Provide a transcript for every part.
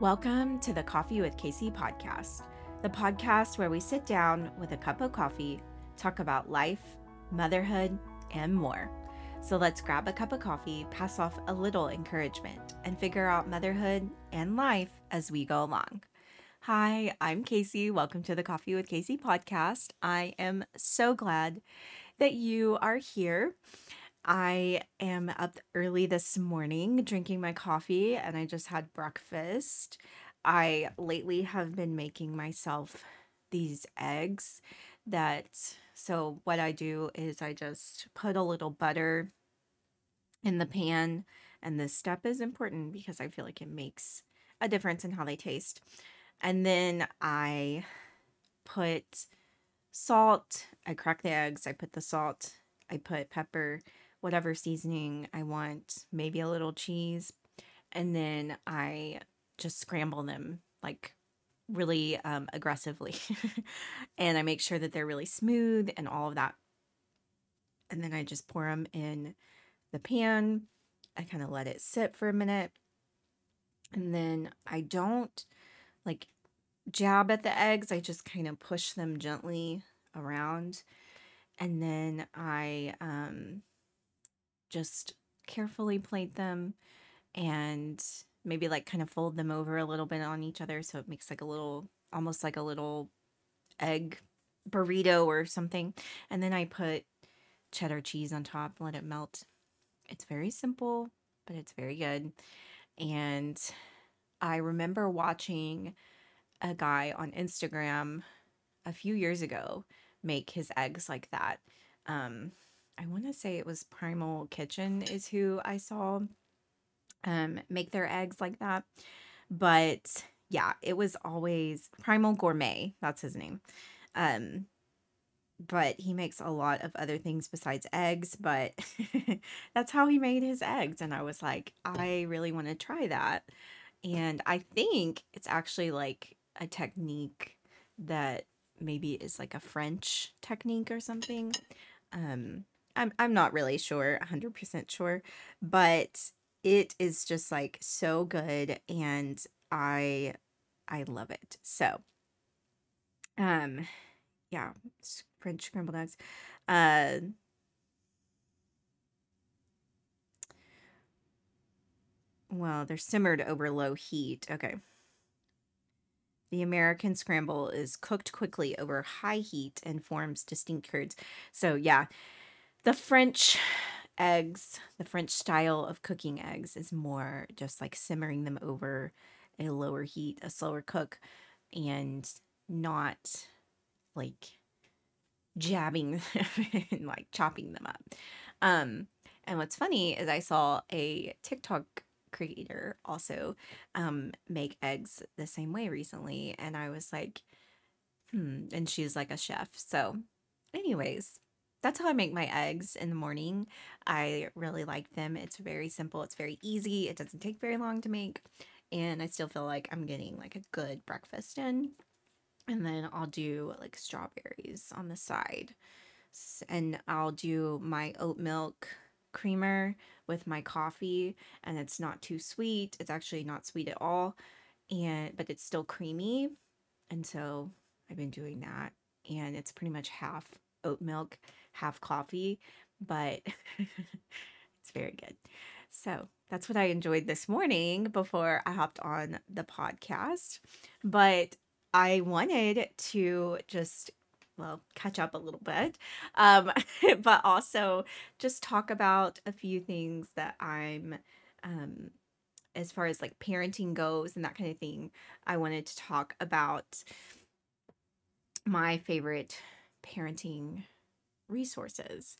Welcome to the Coffee with Kacey podcast, the podcast where we sit down with a cup of coffee, talk about life, motherhood, and more. So let's grab a cup of coffee, pass off a little encouragement, and figure out motherhood and life as we go along. Hi, I'm Kacey. Welcome to the Coffee with Kacey podcast. I am so glad that you are here. I am up early this morning drinking my coffee and I just had breakfast. I lately have been making myself these eggs that so what I do is I just put a little butter in the pan and this step is important because I feel like it makes a difference in how they taste. And then I put salt, I crack the eggs, I put the salt, I put pepper, whatever seasoning I want, maybe a little cheese, and then I just scramble them like really um, aggressively. and I make sure that they're really smooth and all of that. And then I just pour them in the pan. I kind of let it sit for a minute. And then I don't like jab at the eggs, I just kind of push them gently around. And then I um, just carefully plate them and maybe like kind of fold them over a little bit on each other so it makes like a little almost like a little egg burrito or something. And then i put cheddar cheese on top let it melt. It's very simple but it's very good. And i remember watching a guy on instagram a few years ago make his eggs like that. Um I want to say it was Primal Kitchen is who I saw um make their eggs like that. But yeah, it was always Primal Gourmet, that's his name. Um but he makes a lot of other things besides eggs, but that's how he made his eggs and I was like, I really want to try that. And I think it's actually like a technique that maybe is like a French technique or something. Um I'm I'm not really sure, 100% sure, but it is just like so good and I I love it. So, um yeah, French scrambled eggs. Uh well, they're simmered over low heat. Okay. The American scramble is cooked quickly over high heat and forms distinct curds. So, yeah, the French eggs, the French style of cooking eggs is more just like simmering them over a lower heat, a slower cook, and not like jabbing them and like chopping them up. Um, and what's funny is I saw a TikTok creator also um make eggs the same way recently and I was like hmm and she's like a chef. So anyways, that's how I make my eggs in the morning. I really like them. It's very simple, it's very easy, it doesn't take very long to make, and I still feel like I'm getting like a good breakfast in. And then I'll do like strawberries on the side. And I'll do my oat milk creamer with my coffee and it's not too sweet. It's actually not sweet at all and but it's still creamy. And so I've been doing that and it's pretty much half oat milk have coffee, but it's very good. So that's what I enjoyed this morning before I hopped on the podcast. But I wanted to just well, catch up a little bit, um, but also just talk about a few things that I'm, um, as far as like parenting goes and that kind of thing. I wanted to talk about my favorite parenting resources.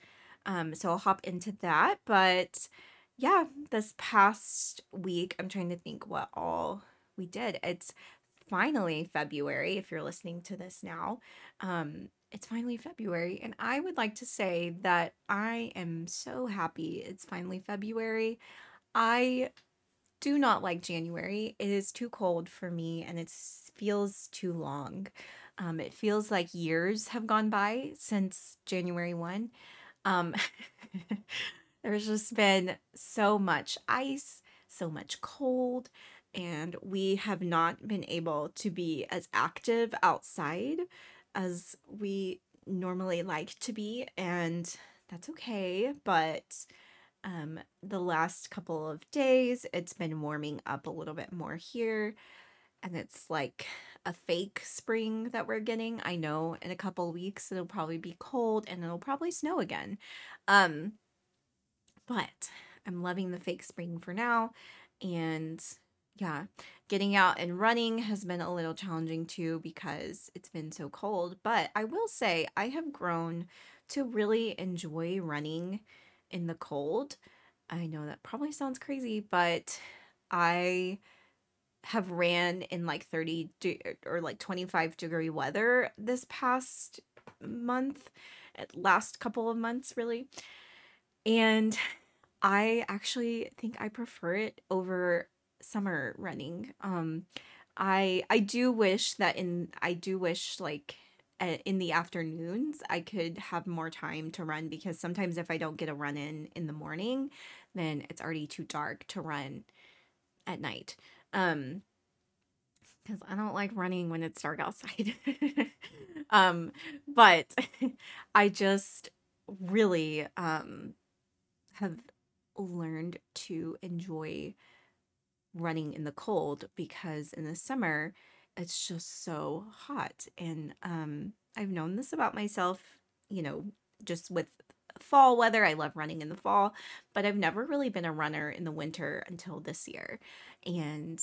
Um, so I'll hop into that. But yeah, this past week, I'm trying to think what all we did. It's finally February, if you're listening to this now. Um, it's finally February, and I would like to say that I am so happy it's finally February. I do not like January. It is too cold for me and it feels too long. Um, it feels like years have gone by since January 1. Um, there's just been so much ice, so much cold, and we have not been able to be as active outside as we normally like to be, and that's okay. But um, the last couple of days, it's been warming up a little bit more here, and it's like a fake spring that we're getting. I know in a couple weeks it'll probably be cold and it'll probably snow again. Um, but I'm loving the fake spring for now, and yeah, getting out and running has been a little challenging too because it's been so cold. But I will say I have grown to really enjoy running in the cold. I know that probably sounds crazy, but I have ran in like 30 de- or like 25 degree weather this past month, eh, last couple of months, really. And I actually think I prefer it over summer running. Um, I I do wish that in I do wish like uh, in the afternoons I could have more time to run because sometimes if I don't get a run in in the morning, then it's already too dark to run at night. Um because I don't like running when it's dark outside. um but I just really um have learned to enjoy running in the cold because in the summer it's just so hot and um I've known this about myself, you know, just with fall weather. I love running in the fall, but I've never really been a runner in the winter until this year. And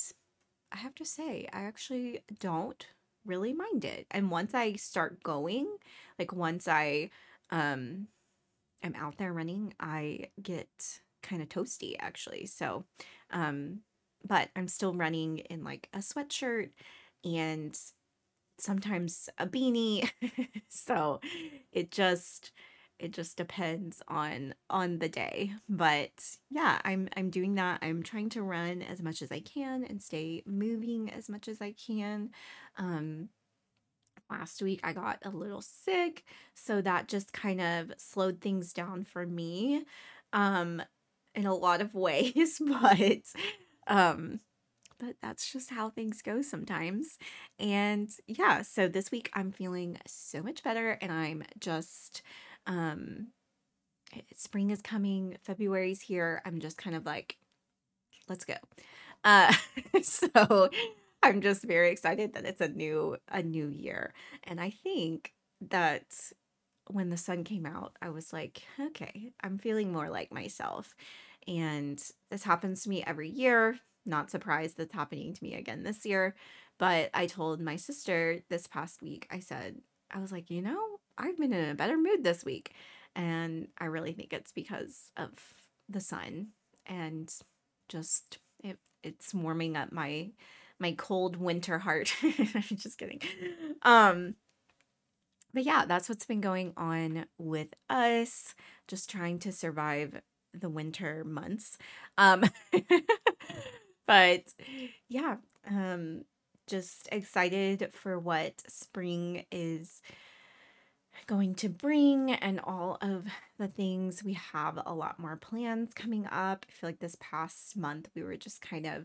I have to say, I actually don't really mind it. And once I start going, like once I um am out there running, I get kind of toasty actually. So, um but I'm still running in like a sweatshirt and sometimes a beanie. so it just it just depends on on the day. But yeah, I'm I'm doing that. I'm trying to run as much as I can and stay moving as much as I can. Um last week I got a little sick, so that just kind of slowed things down for me um in a lot of ways, but um, but that's just how things go sometimes. And yeah, so this week I'm feeling so much better and I'm just um spring is coming, February's here. I'm just kind of like let's go. Uh so I'm just very excited that it's a new a new year. And I think that when the sun came out, I was like, okay, I'm feeling more like myself. And this happens to me every year. Not surprised that's happening to me again this year. But I told my sister this past week, I said, I was like, you know, I've been in a better mood this week. And I really think it's because of the sun and just it, it's warming up my my cold winter heart. I'm just kidding. Um but yeah, that's what's been going on with us. Just trying to survive the winter months. Um, but yeah, um, just excited for what spring is going to bring and all of the things. We have a lot more plans coming up. I feel like this past month we were just kind of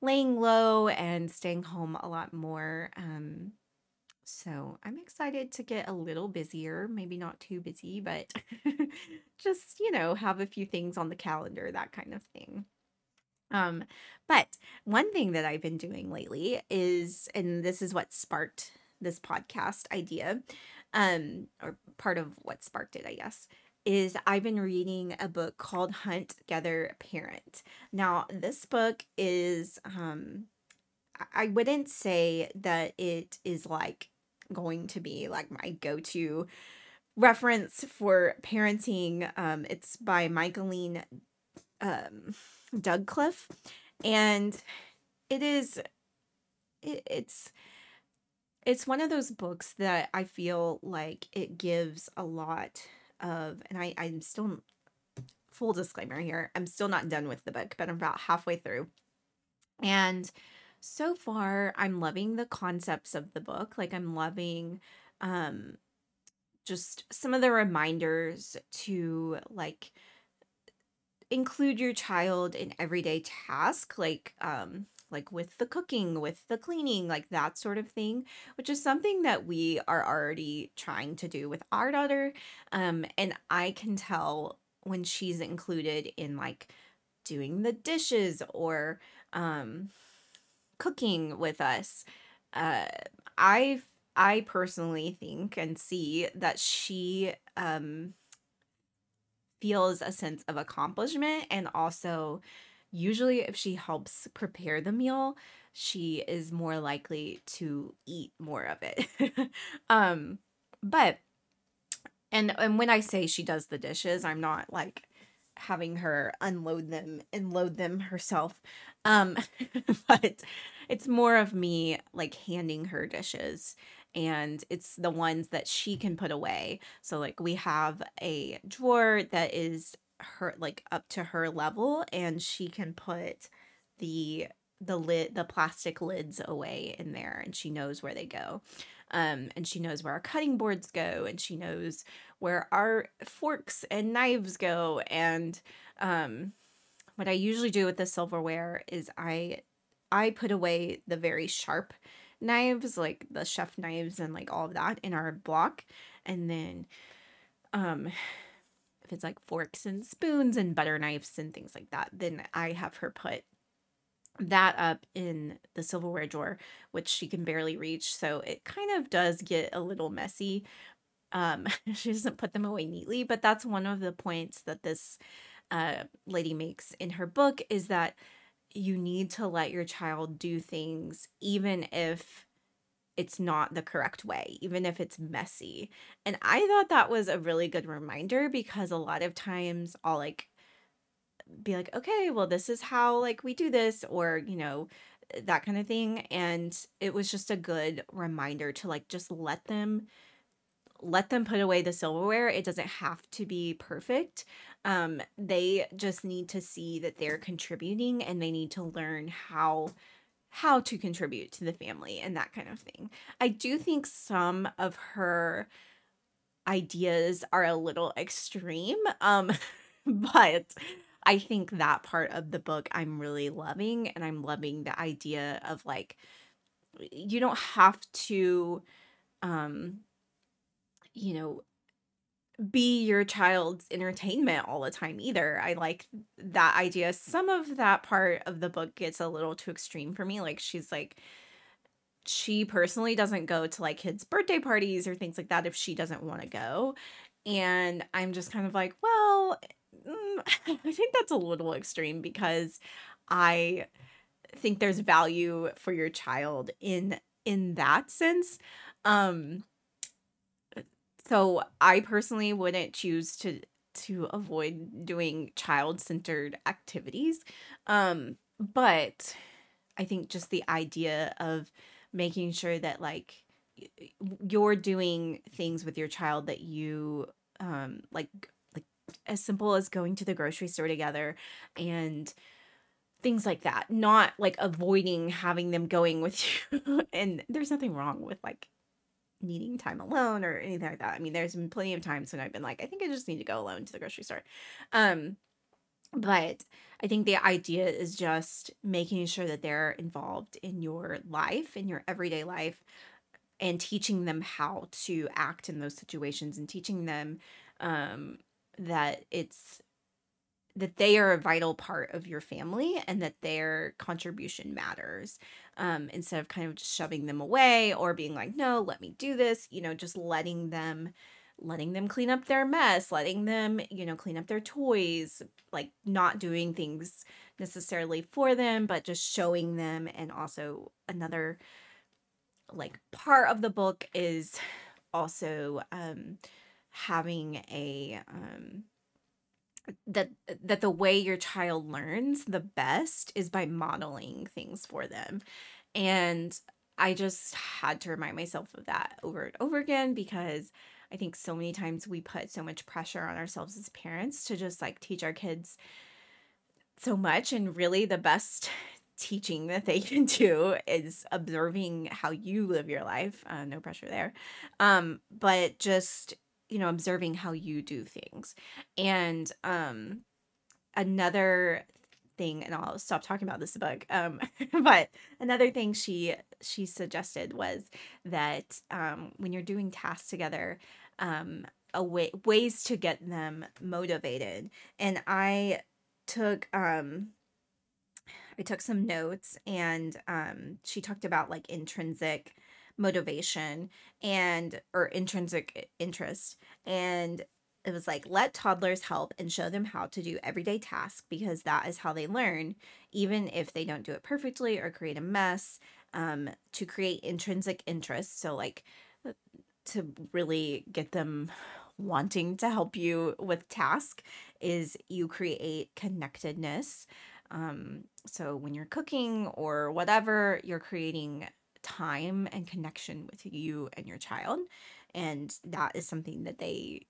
laying low and staying home a lot more. Um, so I'm excited to get a little busier, maybe not too busy, but just, you know, have a few things on the calendar, that kind of thing. Um, but one thing that I've been doing lately is, and this is what sparked this podcast idea, um, or part of what sparked it, I guess, is I've been reading a book called Hunt Gather Parent. Now, this book is um I wouldn't say that it is like going to be like my go-to reference for parenting. Um, it's by Michaeleen um, Doucleff, and it is it, it's it's one of those books that I feel like it gives a lot of, and I I'm still full disclaimer here. I'm still not done with the book, but I'm about halfway through, and so far I'm loving the concepts of the book. Like I'm loving um just some of the reminders to like include your child in everyday task like um like with the cooking, with the cleaning, like that sort of thing, which is something that we are already trying to do with our daughter. Um, and I can tell when she's included in like doing the dishes or um, cooking with us. Uh, I I personally think and see that she um, feels a sense of accomplishment and also usually if she helps prepare the meal she is more likely to eat more of it. Um but and and when i say she does the dishes i'm not like having her unload them and load them herself. Um but it's more of me like handing her dishes and it's the ones that she can put away. So like we have a drawer that is her like up to her level and she can put the the lid the plastic lids away in there and she knows where they go. Um and she knows where our cutting boards go and she knows where our forks and knives go and um what i usually do with the silverware is i i put away the very sharp knives like the chef knives and like all of that in our block and then um if it's like forks and spoons and butter knives and things like that, then I have her put that up in the silverware drawer, which she can barely reach. So it kind of does get a little messy. Um, she doesn't put them away neatly, but that's one of the points that this uh, lady makes in her book is that you need to let your child do things even if it's not the correct way, even if it's messy. And I thought that was a really good reminder because a lot of times I'll like be like, okay, well, this is how like we do this, or you know, that kind of thing. And it was just a good reminder to like just let them let them put away the silverware. It doesn't have to be perfect. Um, they just need to see that they're contributing and they need to learn how how to contribute to the family and that kind of thing. I do think some of her ideas are a little extreme um but I think that part of the book I'm really loving and I'm loving the idea of like you don't have to um you know be your child's entertainment all the time either. I like that idea. Some of that part of the book gets a little too extreme for me. Like she's like she personally doesn't go to like kids' birthday parties or things like that if she doesn't want to go. And I'm just kind of like, well, mm, I think that's a little extreme because I think there's value for your child in in that sense. Um so I personally wouldn't choose to to avoid doing child-centered activities. Um, but I think just the idea of making sure that like you're doing things with your child that you um like like as simple as going to the grocery store together and things like that not like avoiding having them going with you and there's nothing wrong with like needing time alone or anything like that. I mean, there's been plenty of times when I've been like, I think I just need to go alone to the grocery store. Um, but I think the idea is just making sure that they're involved in your life, in your everyday life, and teaching them how to act in those situations and teaching them um, that it's that they are a vital part of your family and that their contribution matters um, instead of kind of just shoving them away or being like no let me do this you know just letting them letting them clean up their mess letting them you know clean up their toys like not doing things necessarily for them but just showing them. And also another like part of the book is also um having a um that that the way your child learns the best is by modeling things for them. And i just had to remind myself of that over and over again because i think so many times we put so much pressure on ourselves as parents to just like teach our kids so much and really the best teaching that they can do is observing how you live your life uh, no pressure there um but just you know observing how you do things and um another thing and I'll stop talking about this book. Um, but another thing she she suggested was that um, when you're doing tasks together, um, a way ways to get them motivated. And I took um I took some notes and um she talked about like intrinsic motivation and or intrinsic interest. And it was like let toddlers help and show them how to do everyday tasks because that is how they learn even if they don't do it perfectly or create a mess um, to create intrinsic interest. So like uh, to really get them wanting to help you with task is you create connectedness. Um, so when you're cooking or whatever you're creating time and connection with you and your child and that is something that they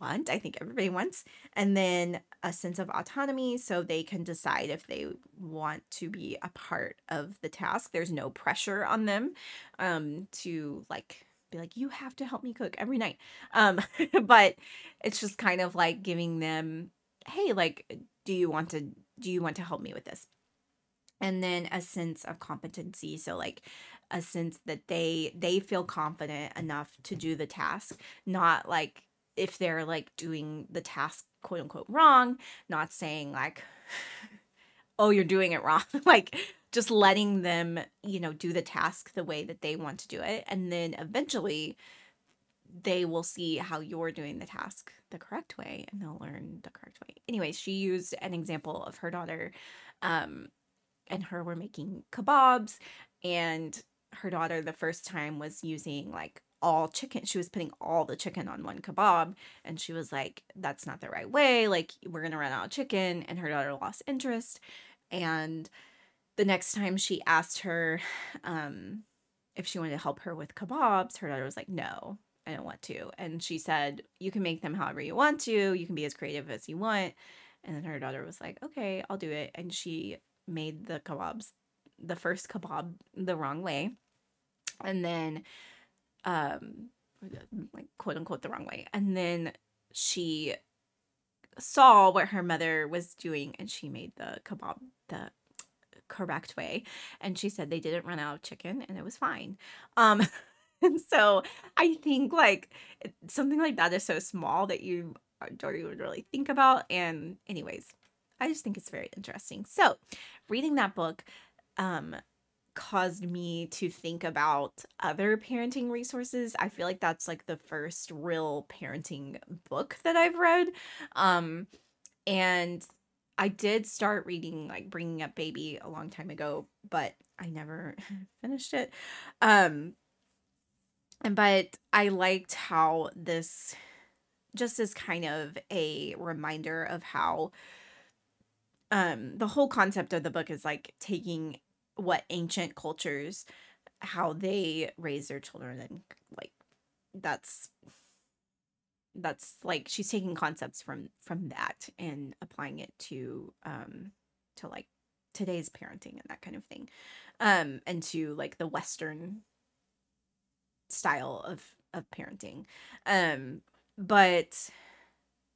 want. I think everybody wants. And then a sense of autonomy so they can decide if they want to be a part of the task. There's no pressure on them um, to like be like, you have to help me cook every night. Um, but it's just kind of like giving them, hey, like, do you want to do you want to help me with this? And then a sense of competency. So like a sense that they they feel confident enough to do the task, not like if they're like doing the task quote unquote wrong, not saying like, oh, you're doing it wrong. like just letting them, you know, do the task the way that they want to do it. And then eventually they will see how you're doing the task the correct way and they'll learn the correct way. Anyway, she used an example of her daughter um, and her were making kebabs and her daughter the first time was using like all chicken. She was putting all the chicken on one kebab. And she was like, that's not the right way. Like, we're going to run out of chicken. And her daughter lost interest. And the next time she asked her um, if she wanted to help her with kebabs, her daughter was like, no, I don't want to. And she said, you can make them however you want to. You can be as creative as you want. And then her daughter was like, okay, I'll do it. And she made the kebabs, the first kebab, the wrong way. And then um like quote unquote the wrong way. And then she saw what her mother was doing and she made the kebab the correct way. And she said they didn't run out of chicken and it was fine. Um and so i think like something like that is so small that you don't even really think about. And anyways i just think it's very interesting. So reading that book um caused me to think about other parenting resources. I feel like that's like the first real parenting book that I've read. Um and I did start reading like Bringing Up Baby a long time ago, but I never finished it. Um but I liked how this just is kind of a reminder of how um the whole concept of the book is like taking what ancient cultures how they raise their children and like that's that's like she's taking concepts from from that and applying it to um to like today's parenting and that kind of thing um and to like the western style of of parenting um but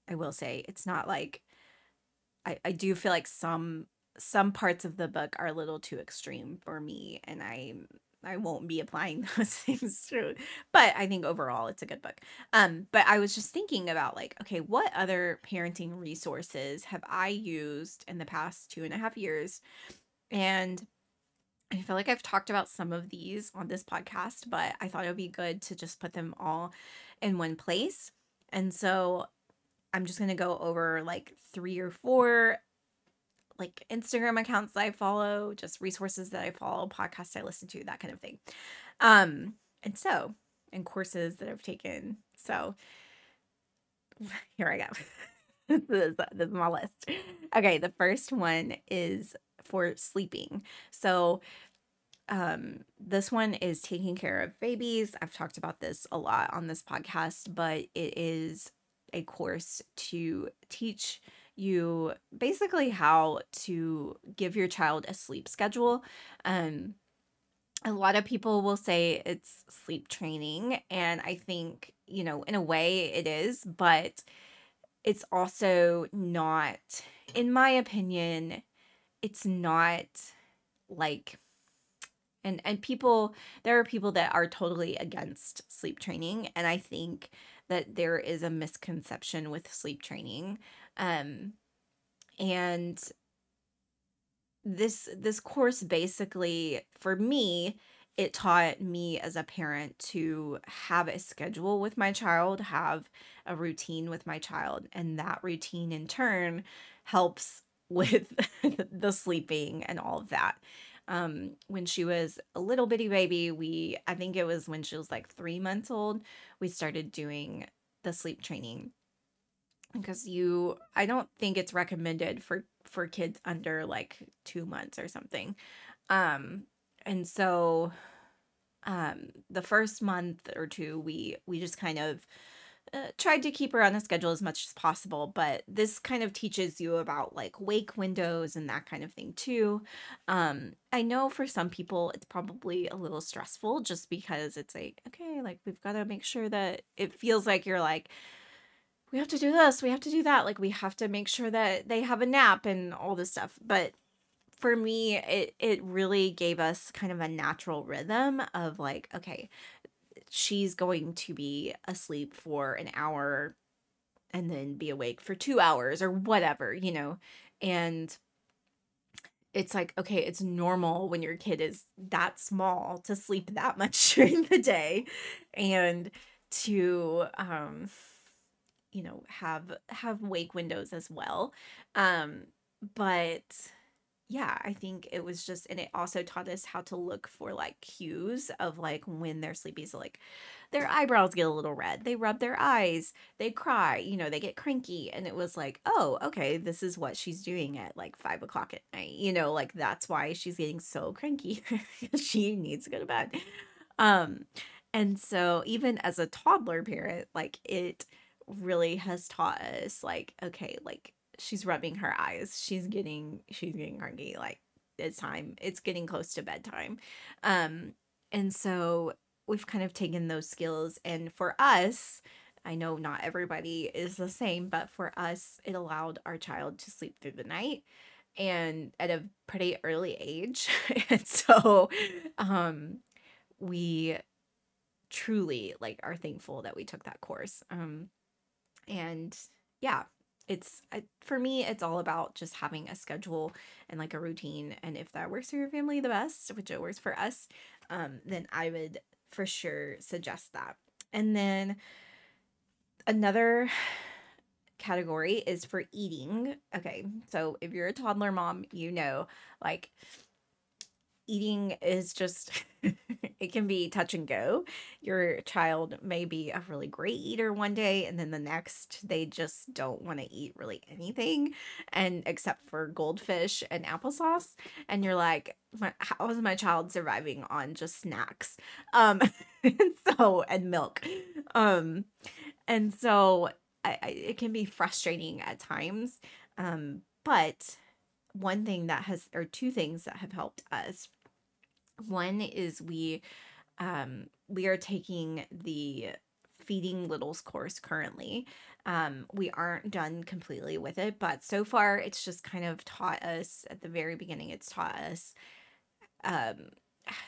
i will say it's not like i i do feel like some some parts of the book are a little too extreme for me and I I won't be applying those things through. But I think overall it's a good book. Um, but I was just thinking about like, okay, what other parenting resources have I used in the past two and a half years? And I feel like I've talked about some of these on this podcast, but I thought it would be good to just put them all in one place. And so I'm just going to go over like three or four like Instagram accounts I follow, just resources that I follow, podcasts I listen to, that kind of thing. Um, and so, and courses that I've taken. So here I go. this, is, this is my list. Okay, the first one is for sleeping. So um this one is Taking Cara Babies. I've talked about this a lot on this podcast, but it is a course to teach you basically how to give your child a sleep schedule. Um, a lot of people will say it's sleep training, and I think, you know, in a way it is, but it's also not, in my opinion, it's not like and and people there are people that are totally against sleep training and i think that there is a misconception with sleep training um and this this course basically for me it taught me as a parent to have a schedule with my child have a routine with my child and that routine in turn helps with the sleeping and all of that. Um, when she was a little bitty baby, we, I think it was when she was like three months old, we started doing the sleep training because you i don't think it's recommended for for kids under like two months or something um and so um the first month or two we we just kind of uh, tried to keep her on a schedule as much as possible, but this kind of teaches you about like wake windows and that kind of thing too. Um, I know for some people it's probably a little stressful just because it's like, okay, like we've got to make sure that it feels like you're like, we have to do this, we have to do that. Like we have to make sure that they have a nap and all this stuff. But for me, it it really gave us kind of a natural rhythm of like, okay, she's going to be asleep for an hour and then be awake for two hours or whatever, you know. And it's like, okay, it's normal when your kid is that small to sleep that much during the day and to um you know have have wake windows as well um but yeah, I think it was just, and it also taught us how to look for like cues of like when they're sleepy. So, like, their eyebrows get a little red, they rub their eyes, they cry, you know, they get cranky. And it was like, oh, okay, this is what she's doing at like five o'clock at night, you know, like that's why she's getting so cranky. she needs to go to bed. Um, and so, even as a toddler parent, like, it really has taught us, like, okay, like, she's rubbing her eyes. She's getting she's getting cranky. Like it's time. It's getting close to bedtime. Um, and so we've kind of taken those skills and for us, I know not everybody is the same, but for us, it allowed our child to sleep through the night and at a pretty early age. and so um we truly like are thankful that we took that course. Um and yeah, it's for me it's all about just having a schedule and like a routine and if that works for your family the best which it works for us um then i would for sure suggest that. And then another category is for eating. Okay so if you're a toddler mom you know like eating is just it can be touch and go. Your child may be a really great eater one day and then the next they just don't want to eat really anything and except for goldfish and applesauce and you're like how is my child surviving on just snacks? Um and so and milk. Um and so I, I, it can be frustrating at times. Um but one thing that has or two things that have helped us one is we um we are taking the feeding littles course currently. Um, we aren't done completely with it, but so far it's just kind of taught us at the very beginning, it's taught us um,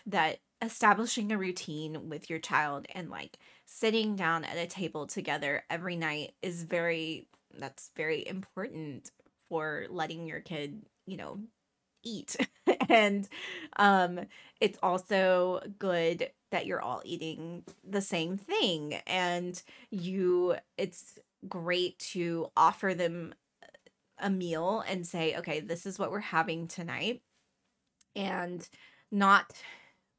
that establishing a routine with your child and like sitting down at a table together every night is very, that's very important for letting your kid, you know, eat. and um it's also good that you're all eating the same thing and you it's great to offer them a meal and say okay this is what we're having tonight and not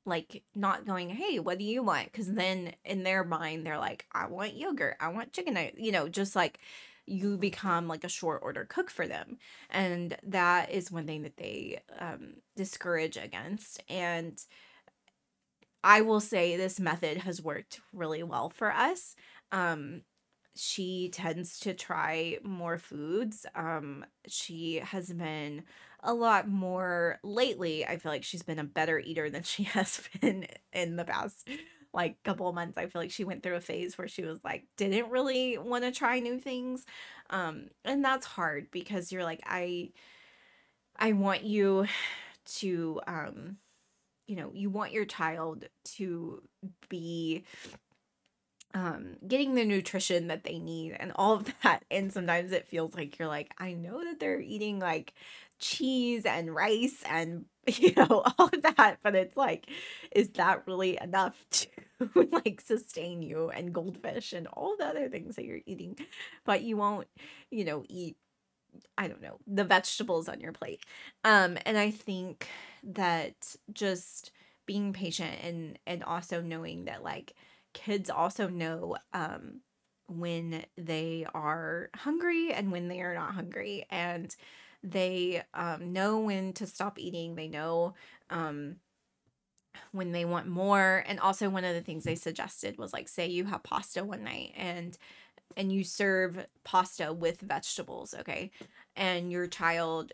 like not going hey what do you want because then in their mind they're like i want yogurt i want chicken you know just like you become like a short order cook for them. And that is one thing that they um, discourage against. And I will say this method has worked really well for us. Um, she tends to try more foods. Um, she has been a lot more lately. I feel like she's been a better eater than she has been in the past like a couple of months i feel like she went through a phase where she was like didn't really want to try new things um and that's hard because you're like i I want you to um you know, you want your child to be um getting the nutrition that they need and all of that and sometimes it feels like you're like I know that they're eating like cheese and rice and you know all of that but it's like is that really enough to like sustain you and goldfish and all the other things that you're eating but you won't you know eat I don't know, the vegetables on your plate. Um, and I think that just being patient and and also knowing that like kids also know um when they are hungry and when they are not hungry and they um know when to stop eating. They know um when they want more and also one of the things they suggested was like say you have pasta one night and and you serve pasta with vegetables, okay? And your child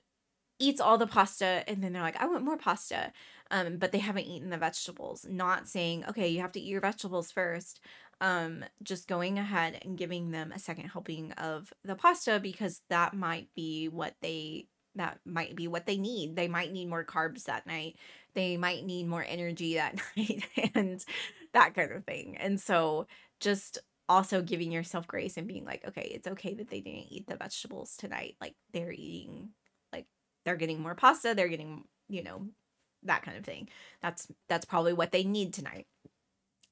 eats all the pasta and then they're like, I want more pasta. Um, but they haven't eaten the vegetables. Not saying, okay, you have to eat your vegetables first. Um, just going ahead and giving them a second helping of the pasta because that might be what they that might be what they need. They might need more carbs that night. They might need more energy that night and that kind of thing. And so just also giving yourself grace and being like, okay, it's okay that they didn't eat the vegetables tonight. Like they're eating, like they're getting more pasta, they're getting, you know, that kind of thing. That's that's probably what they need tonight.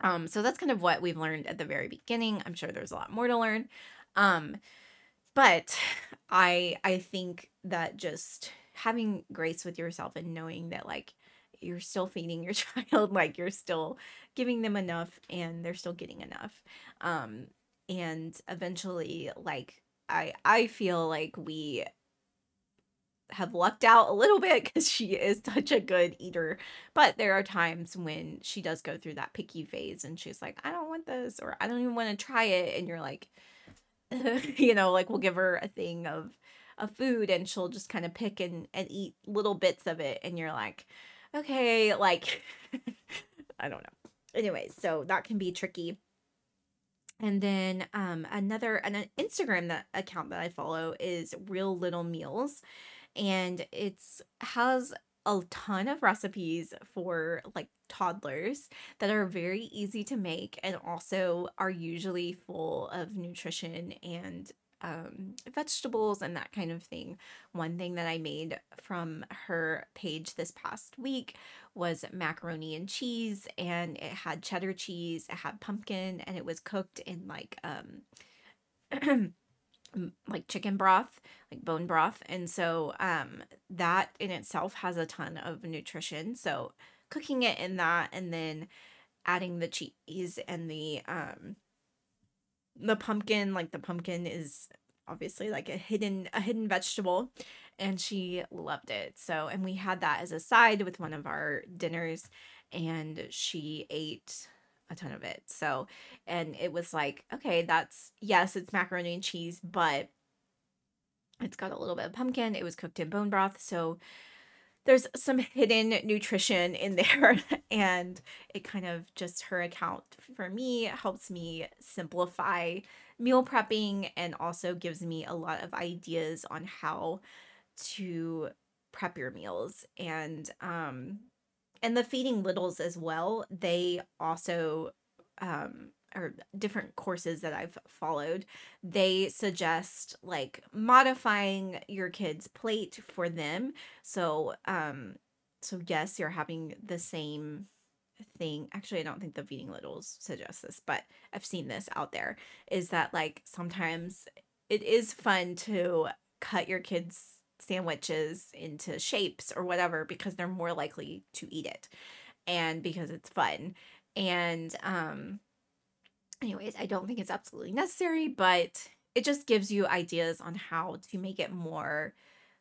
Um, so that's kind of what we've learned at the very beginning. I'm sure there's a lot more to learn. Um, but I I think that just having grace with yourself and knowing that like you're still feeding your child like you're still giving them enough and they're still getting enough um and eventually like i i feel like we have lucked out a little bit because she is such a good eater but there are times when she does go through that picky phase and she's like i don't want this or i don't even want to try it and you're like you know like we'll give her a thing of a food and she'll just kind of pick and, and eat little bits of it and you're like okay, like I don't know. Anyway, so that can be tricky. And then um another an Instagram that account that I follow is Real Little Meals and it's has a ton of recipes for like toddlers that are very easy to make and also are usually full of nutrition and um, vegetables and that kind of thing. One thing that I made from her page this past week was macaroni and cheese, and it had cheddar cheese, it had pumpkin, and it was cooked in like um like chicken broth, like bone broth. And so um that in itself has a ton of nutrition. So cooking it in that and then adding the cheese and the um the pumpkin like the pumpkin is obviously like a hidden a hidden vegetable and she loved it so and we had that as a side with one of our dinners and she ate a ton of it. So and it was like okay that's yes it's macaroni and cheese but it's got a little bit of pumpkin. It was cooked in bone broth. So there's some hidden nutrition in there and it kind of just her account for me helps me simplify meal prepping and also gives me a lot of ideas on how to prep your meals. And um and the feeding littles as well they also um or different courses that I've followed, they suggest like modifying your kid's plate for them. So, um, so yes, you're having the same thing. Actually, I don't think the Feeding Littles suggests this, but I've seen this out there. Is that like sometimes it is fun to cut your kids' sandwiches into shapes or whatever because they're more likely to eat it and because it's fun. And um anyways, I don't think it's absolutely necessary, but it just gives you ideas on how to make it more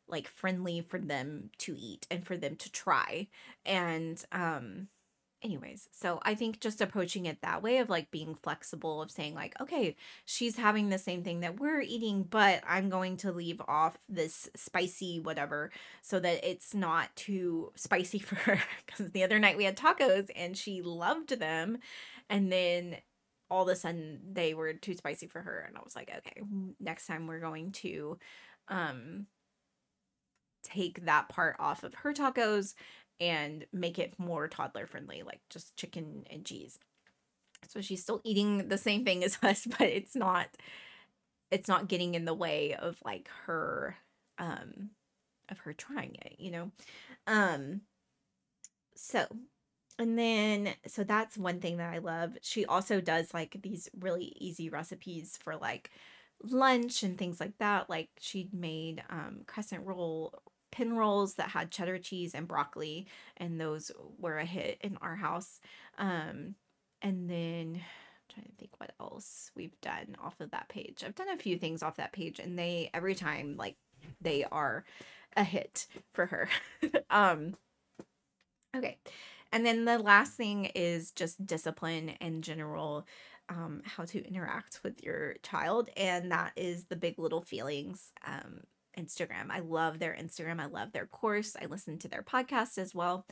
like friendly for them to eat and for them to try. And um anyways, so I think just approaching it that way of like being flexible of saying like, okay, she's having the same thing that we're eating, but I'm going to leave off this spicy whatever so that it's not too spicy for her. Because the other night we had tacos and she loved them and then all of a sudden they were too spicy for her and I was like, okay, next time we're going to um take that part off of her tacos and make it more toddler friendly, like just chicken and cheese. So she's still eating the same thing as us, but it's not it's not getting in the way of like her um of her trying it, you know. Um so and then so that's one thing that I love. She also does like these really easy recipes for like lunch and things like that. Like she made um crescent roll pin rolls that had cheddar cheese and broccoli and those were a hit in our house. Um and then I'm trying to think what else we've done off of that page. I've done a few things off that page and they every time like they are a hit for her. um okay. And then the last thing is just discipline and general um, how to interact with your child. And that is the Big Little Feelings um, Instagram. I love their Instagram. I love their course. I listen to their podcast as well.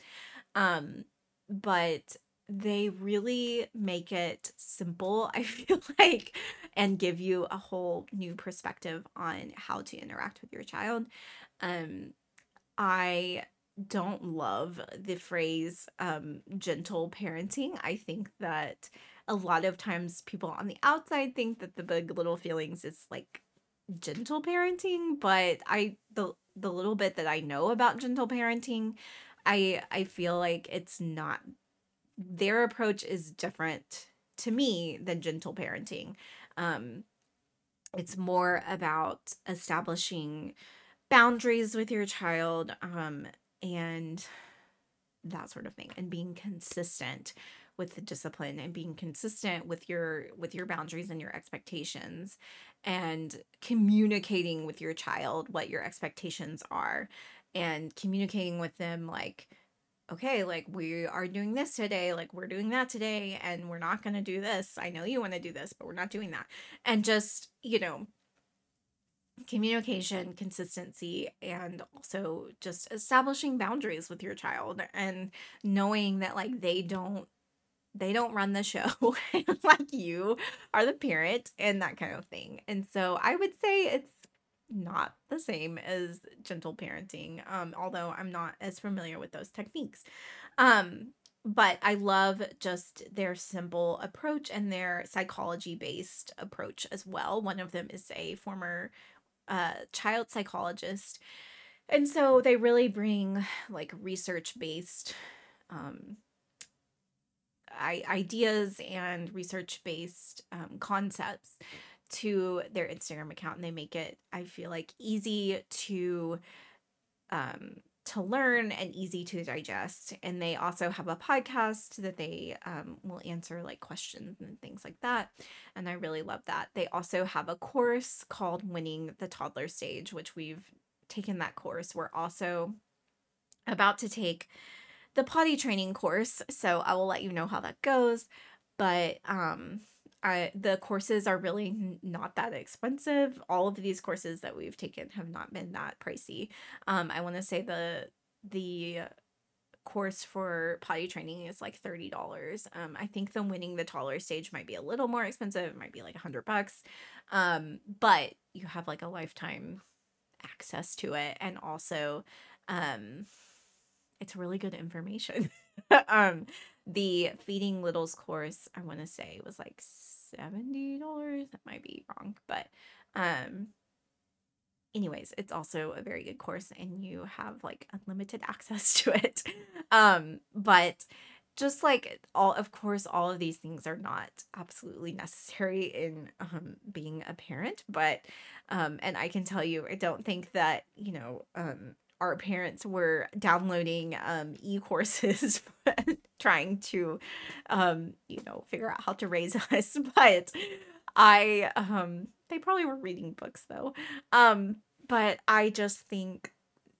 Um, but they really make it simple, I feel like, and give you a whole new perspective on how to interact with your child. Um, I don't love the phrase um, gentle parenting. I think that a lot of times people on the outside think that the big little feelings is like gentle parenting, but I the the little bit that I know about gentle parenting, I I feel like it's not their approach is different to me than gentle parenting. Um it's more about establishing boundaries with your child um and that sort of thing and being consistent with the discipline and being consistent with your with your boundaries and your expectations and communicating with your child what your expectations are and communicating with them like okay like we are doing this today like we're doing that today and we're not going to do this. I know you want to do this but we're not doing that. And just you know communication, consistency, and also just establishing boundaries with your child and knowing that like they don't they don't run the show like you are the parent and that kind of thing. And so I would say it's not the same as gentle parenting um although I'm not as familiar with those techniques. Um but I love just their simple approach and their psychology based approach as well. One of them is a former uh, child psychologist. And so they really bring like research based um, ideas and research based um, concepts to their Instagram account. And they make it, I feel like, easy to um, to learn and easy to digest. And they also have a podcast that they um, will answer like questions and things like that. And I really love that. They also have a course called Winning the Toddler Stage, which we've taken that course. We're also about to take the potty training course. So I will let you know how that goes. But um, I, the courses are really not that expensive. All of these courses that we've taken have not been that pricey. Um, I want to say the the course for potty training is like thirty dollars. Um, I think the winning the toddler stage might be a little more expensive. It might be like a hundred bucks. Um, but you have like a lifetime access to it, and also, um, it's really good information. um, the feeding littles course, I want to say was like $70. That might be wrong, but um anyways, it's also a very good course and you have like unlimited access to it. Um but just like all of course all of these things are not absolutely necessary in um being a parent, but um and I can tell you I don't think that, you know, um our parents were downloading um, e-courses trying to um, you know figure out how to raise us but i um they probably were reading books though. Um but i just think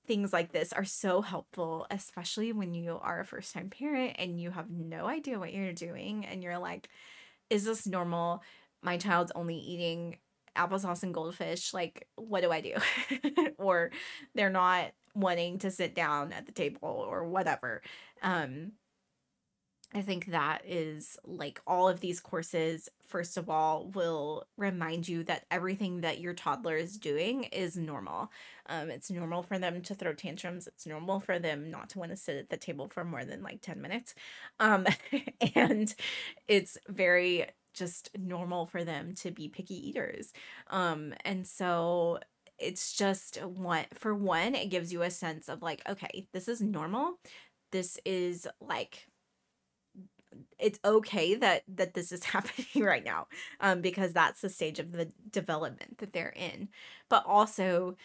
things like this are so helpful especially when you are a first time parent and you have no idea what you're doing and you're like is this normal? My child's only eating applesauce and goldfish. Like what do i do? Or they're not wanting to sit down at the table or whatever. Um, I think that is like all of these courses, first of all, will remind you that everything that your toddler is doing is normal. Um, it's normal for them to throw tantrums. It's normal for them not to want to sit at the table for more than like 10 minutes. Um, and it's very just normal for them to be picky eaters. Um, and so it's just one for one, it gives you a sense of like, okay, this is normal. This is like it's okay that that this is happening right now um because that's the stage of the development that they're in but also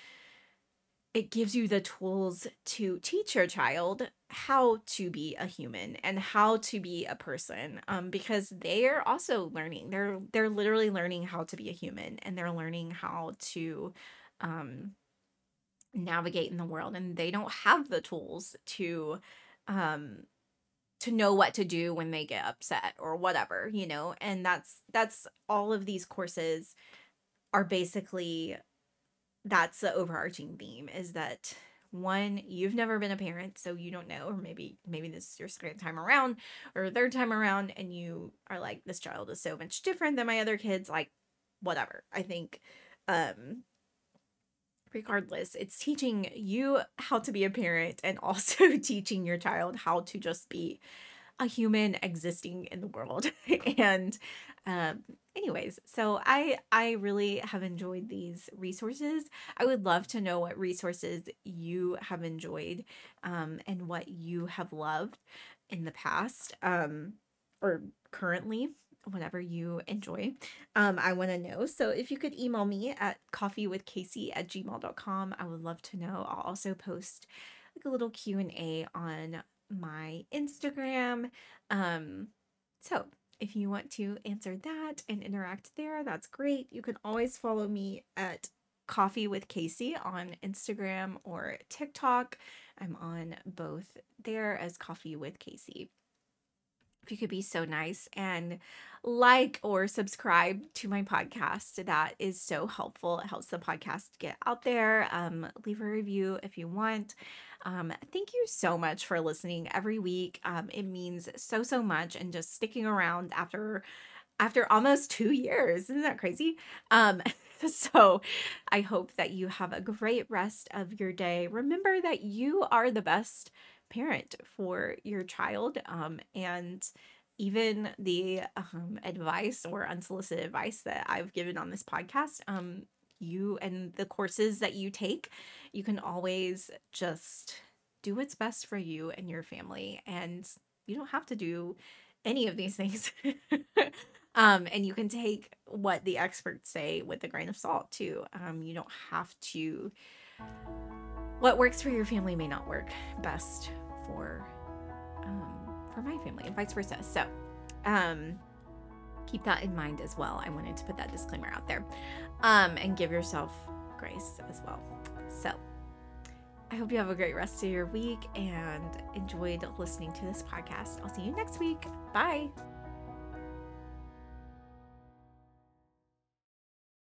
it gives you the tools to teach your child how to be a human and how to be a person um because they're also learning they're they're literally learning how to be a human and they're learning how to um navigate in the world and they don't have the tools to um to know what to do when they get upset or whatever, you know? And that's that's all of these courses are basically that's the overarching theme is that one you've never been a parent so you don't know or maybe maybe this is your second time around or third time around and you are like this child is so much different than my other kids like whatever i think um regardless, it's teaching you how to be a parent and also teaching your child how to just be a human existing in the world. and um anyways, so I I really have enjoyed these resources. I would love to know what resources you have enjoyed um and what you have loved in the past um or currently whatever you enjoy. Um, I want to know. So if you could email me at coffeewithkacey at gmail.com, I would love to know. I'll also post like a little Q&A on my Instagram. Um, so if you want to answer that and interact there, that's great. You can always follow me at Coffee with Kacey on Instagram or TikTok. I'm on both there as Coffee with Kacey if you could be so nice and like or subscribe to my podcast, that is so helpful. It helps the podcast get out there. Um, leave a review if you want. Um, thank you so much for listening every week. Um, it means so so much, and just sticking around after after almost two years. Isn't that crazy? Um, so I hope that you have a great rest of your day. Remember that you are the best parent for your child. Um, and even the um, advice or unsolicited advice that I've given on this podcast, um, you and the courses that you take, you can always just do what's best for you and your family. And you don't have to do any of these things. um, and you can take what the experts say with a grain of salt too. Um, you don't have to what works for your family may not work best for um, for my family and vice versa. So um, keep that in mind as well. I wanted to put that disclaimer out there um, and give yourself grace as well. So I hope you have a great rest of your week and enjoyed listening to this podcast. I'll see you next week. Bye.